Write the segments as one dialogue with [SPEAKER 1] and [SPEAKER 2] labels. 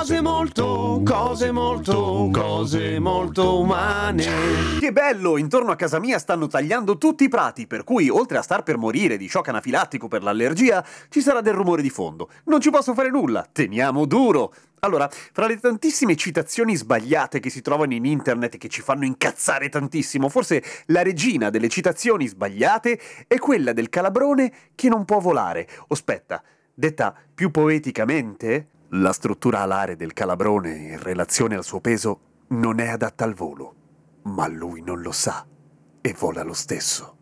[SPEAKER 1] Cose molto, cose molto, cose molto umane.
[SPEAKER 2] Che bello! Intorno a casa mia stanno tagliando tutti i prati, per cui oltre a star per morire di shock anafilattico per l'allergia, ci sarà del rumore di fondo. Non ci posso fare nulla, teniamo duro! Allora, fra le tantissime citazioni sbagliate che si trovano in internet e che ci fanno incazzare tantissimo, forse la regina delle citazioni sbagliate è quella del calabrone che non può volare. O detta più poeticamente, la struttura alare del calabrone in relazione al suo peso non è adatta al volo, ma lui non lo sa e vola lo stesso.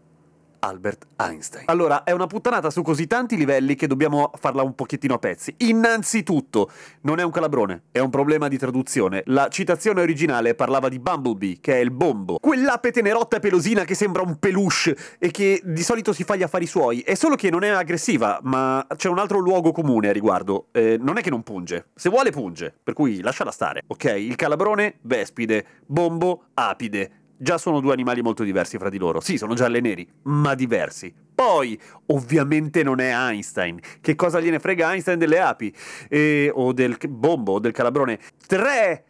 [SPEAKER 2] Albert Einstein. Allora, è una puttanata su così tanti livelli che dobbiamo farla un pochettino a pezzi. Innanzitutto, non è un calabrone, è un problema di traduzione. La citazione originale parlava di Bumblebee, che è il bombo. Quell'ape tenerotta e pelosina che sembra un peluche e che di solito si fa gli affari suoi. È solo che non è aggressiva, ma c'è un altro luogo comune a riguardo. Eh, non è che non punge. Se vuole punge, per cui lasciala stare. Ok, il calabrone, vespide. Bombo, apide. Già sono due animali molto diversi fra di loro. Sì, sono gialle e neri, ma diversi. Poi, ovviamente non è Einstein. Che cosa gliene frega Einstein delle api? E, o del bombo, o del calabrone? Tre!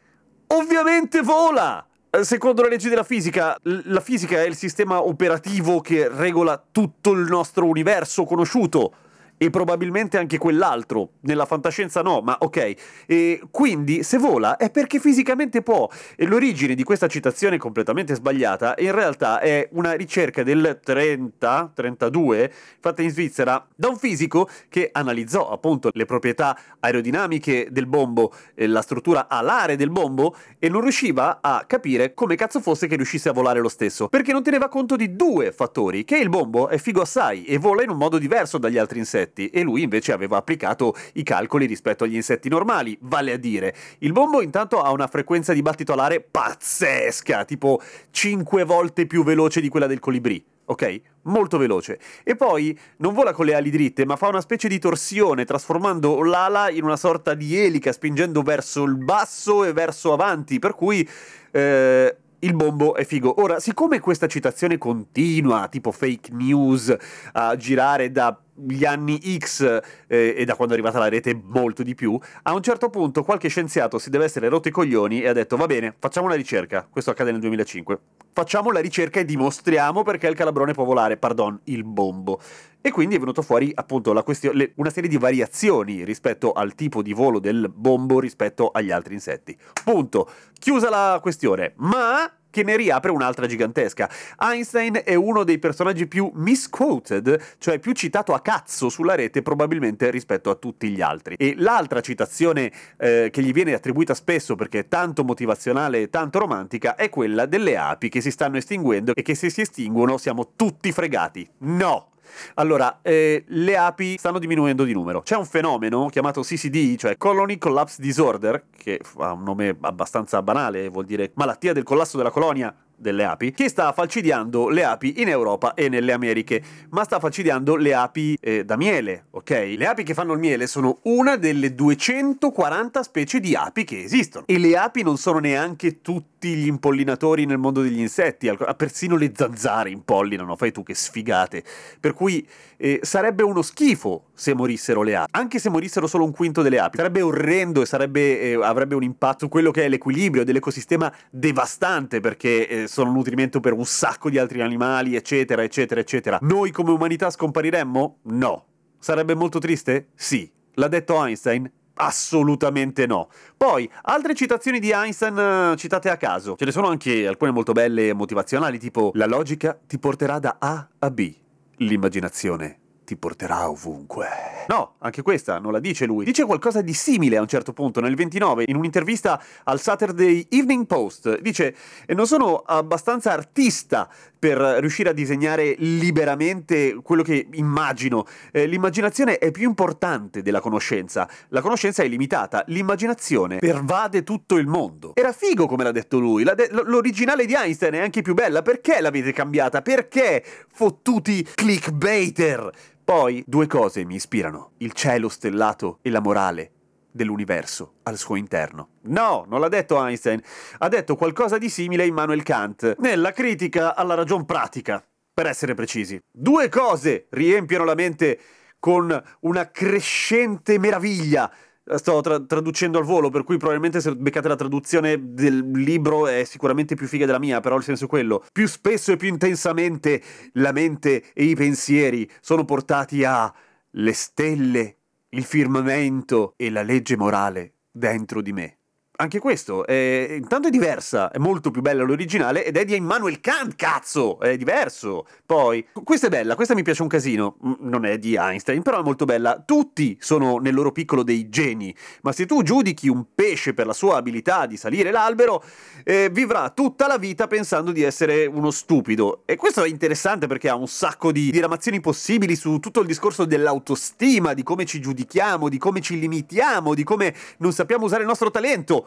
[SPEAKER 2] Ovviamente vola! Secondo le leggi della fisica, la fisica è il sistema operativo che regola tutto il nostro universo conosciuto e probabilmente anche quell'altro. Nella fantascienza no, ma ok. E quindi se vola è perché fisicamente può. E l'origine di questa citazione completamente sbagliata in realtà è una ricerca del 30, 32, fatta in Svizzera da un fisico che analizzò appunto le proprietà aerodinamiche del bombo, e la struttura alare del bombo e non riusciva a capire come cazzo fosse che riuscisse a volare lo stesso, perché non teneva conto di due fattori, che il bombo è figo assai e vola in un modo diverso dagli altri insetti insetti e lui invece aveva applicato i calcoli rispetto agli insetti normali, vale a dire, il bombo intanto ha una frequenza di battito alare pazzesca, tipo 5 volte più veloce di quella del colibrì. Ok? Molto veloce. E poi non vola con le ali dritte, ma fa una specie di torsione, trasformando l'ala in una sorta di elica, spingendo verso il basso e verso avanti. Per cui eh, il bombo è figo. Ora, siccome questa citazione continua, tipo fake news, a girare da gli anni X eh, e da quando è arrivata la rete molto di più, a un certo punto qualche scienziato si deve essere rotto i coglioni e ha detto va bene, facciamo una ricerca, questo accade nel 2005, facciamo la ricerca e dimostriamo perché il calabrone può volare, pardon, il bombo. E quindi è venuto fuori appunto question- le, una serie di variazioni rispetto al tipo di volo del bombo rispetto agli altri insetti. Punto. Chiusa la questione. Ma che ne riapre un'altra gigantesca. Einstein è uno dei personaggi più misquoted, cioè più citato a cazzo sulla rete probabilmente rispetto a tutti gli altri. E l'altra citazione eh, che gli viene attribuita spesso perché è tanto motivazionale e tanto romantica è quella delle api che si stanno estinguendo e che se si estinguono siamo tutti fregati. No! Allora, eh, le api stanno diminuendo di numero. C'è un fenomeno chiamato CCD, cioè Colony Collapse Disorder, che ha un nome abbastanza banale, vuol dire malattia del collasso della colonia delle api, che sta falcidiando le api in Europa e nelle Americhe, ma sta falcidiando le api eh, da miele, ok? Le api che fanno il miele sono una delle 240 specie di api che esistono. E le api non sono neanche tutti gli impollinatori nel mondo degli insetti, persino le zanzare impollinano, fai tu che sfigate. Per cui eh, sarebbe uno schifo se morissero le api, anche se morissero solo un quinto delle api. Sarebbe orrendo e sarebbe, eh, avrebbe un impatto su quello che è l'equilibrio dell'ecosistema devastante perché eh, sono nutrimento per un sacco di altri animali, eccetera, eccetera, eccetera. Noi come umanità scompariremmo? No. Sarebbe molto triste? Sì. L'ha detto Einstein? Assolutamente no. Poi, altre citazioni di Einstein uh, citate a caso. Ce ne sono anche alcune molto belle e motivazionali, tipo La logica ti porterà da A a B. L'immaginazione ti porterà ovunque. No, anche questa non la dice lui. Dice qualcosa di simile a un certo punto, nel 29, in un'intervista al Saturday Evening Post. Dice, non sono abbastanza artista per riuscire a disegnare liberamente quello che immagino. Eh, l'immaginazione è più importante della conoscenza. La conoscenza è limitata, l'immaginazione pervade tutto il mondo. Era figo come l'ha detto lui, de- l'originale di Einstein è anche più bella, perché l'avete cambiata? Perché fottuti clickbaiter? Poi due cose mi ispirano, il cielo stellato e la morale dell'universo al suo interno. No, non l'ha detto Einstein, ha detto qualcosa di simile Immanuel Kant, nella critica alla ragion pratica, per essere precisi. Due cose riempiono la mente con una crescente meraviglia. Sto tra- traducendo al volo, per cui probabilmente se beccate la traduzione del libro è sicuramente più figa della mia, però il senso è quello. Più spesso e più intensamente la mente e i pensieri sono portati a le stelle, il firmamento e la legge morale dentro di me anche questo è intanto è diversa, è molto più bella l'originale ed è di Immanuel Kant, cazzo, è diverso. Poi, questa è bella, questa mi piace un casino, non è di Einstein, però è molto bella. Tutti sono nel loro piccolo dei geni, ma se tu giudichi un pesce per la sua abilità di salire l'albero, eh, vivrà tutta la vita pensando di essere uno stupido. E questo è interessante perché ha un sacco di diramazioni possibili su tutto il discorso dell'autostima, di come ci giudichiamo, di come ci limitiamo, di come non sappiamo usare il nostro talento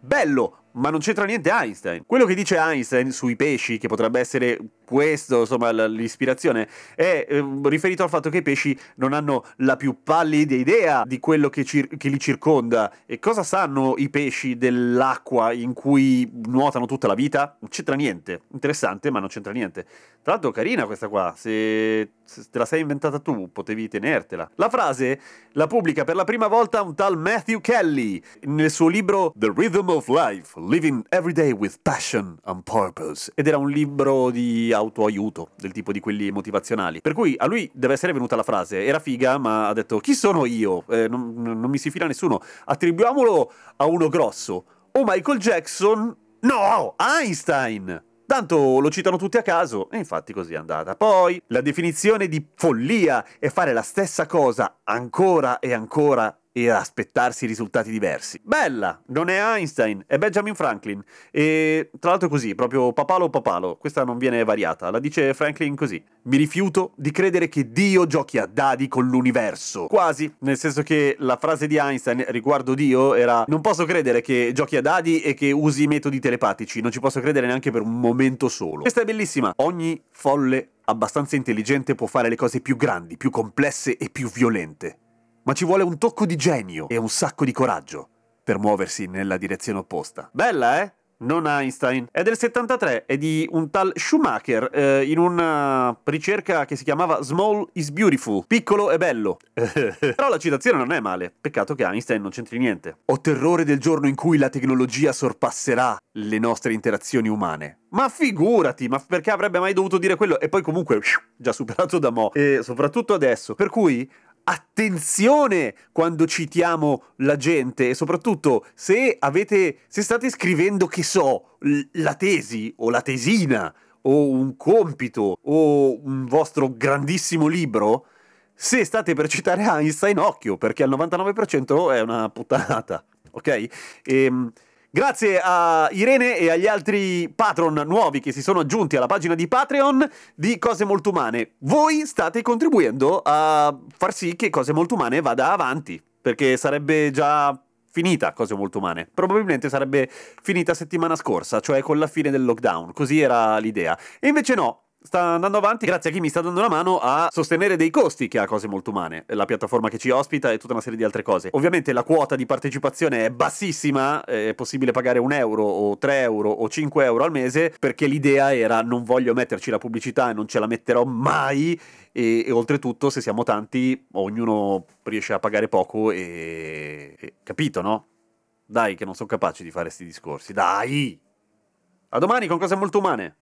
[SPEAKER 2] bello, ma non c'entra niente Einstein. Quello che dice Einstein sui pesci, che potrebbe essere questo, insomma, l'ispirazione, è eh, riferito al fatto che i pesci non hanno la più pallida idea di quello che, cir- che, li circonda. E cosa sanno i pesci dell'acqua in cui nuotano tutta la vita? Non c'entra niente. Interessante, ma non c'entra niente. Tra l'altro, carina questa qua. Se, se te la sei inventata tu, potevi tenertela. La frase la pubblica per la prima volta un tal Matthew Kelly nel suo libro The Rhythm of Life Living Every Day with Passion and Purpose. Ed era un libro di autoaiuto, del tipo di quelli motivazionali. Per cui a lui deve essere venuta la frase, era figa, ma ha detto chi sono io? Eh, non, non mi si fila nessuno. Attribuiamolo a uno grosso. O Michael Jackson? No, Einstein! Tanto lo citano tutti a caso, e infatti così è andata. Poi, la definizione di follia è fare la stessa cosa ancora e ancora e aspettarsi risultati diversi. Bella, non è Einstein, è Benjamin Franklin. E tra l'altro così, proprio papalo papalo, questa non viene variata, la dice Franklin così. Mi rifiuto di credere che Dio giochi a dadi con l'universo. Quasi, nel senso che la frase di Einstein riguardo Dio era non posso credere che giochi a dadi e che usi metodi telepatici, non ci posso credere neanche per un momento solo. Questa è bellissima. Ogni folle abbastanza intelligente può fare le cose più grandi, più complesse e più violente ma ci vuole un tocco di genio e un sacco di coraggio per muoversi nella direzione opposta. Bella, eh? Non Einstein. È del 73, è di un tal Schumacher eh, in una ricerca che si chiamava Small is Beautiful. Piccolo e bello. Però la citazione non è male. Peccato che Einstein non c'entri niente. Ho terrore del giorno in cui la tecnologia sorpasserà le nostre interazioni umane. Ma figurati, ma perché avrebbe mai dovuto dire quello? E poi comunque, già superato da mo'. E soprattutto adesso. Per cui attenzione quando citiamo la gente e soprattutto se avete se state scrivendo che so la tesi o la tesina o un compito o un vostro grandissimo libro se state per citare Einstein occhio perché al 99% è una puttanata ok? E, ehm, Grazie a Irene e agli altri patron nuovi che si sono aggiunti alla pagina di Patreon di Cose Molto Umane. Voi state contribuendo a far sì che Cose Molto Umane vada avanti, perché sarebbe già finita Cose Molto Umane. Probabilmente sarebbe finita settimana scorsa, cioè con la fine del lockdown, così era l'idea. E invece no, sta andando avanti grazie a chi mi sta dando una mano a sostenere dei costi che ha Cose Molto Umane, la piattaforma che ci ospita e tutta una serie di altre cose. Ovviamente la quota di partecipazione è bassissima, è possibile pagare un euro o 3 euro o 5 euro al mese perché l'idea era non voglio metterci la pubblicità e non ce la metterò mai e, e oltretutto se siamo tanti ognuno riesce a pagare poco e... e capito no? Dai che non sono capace di fare questi discorsi, dai! A domani con Cose Molto Umane!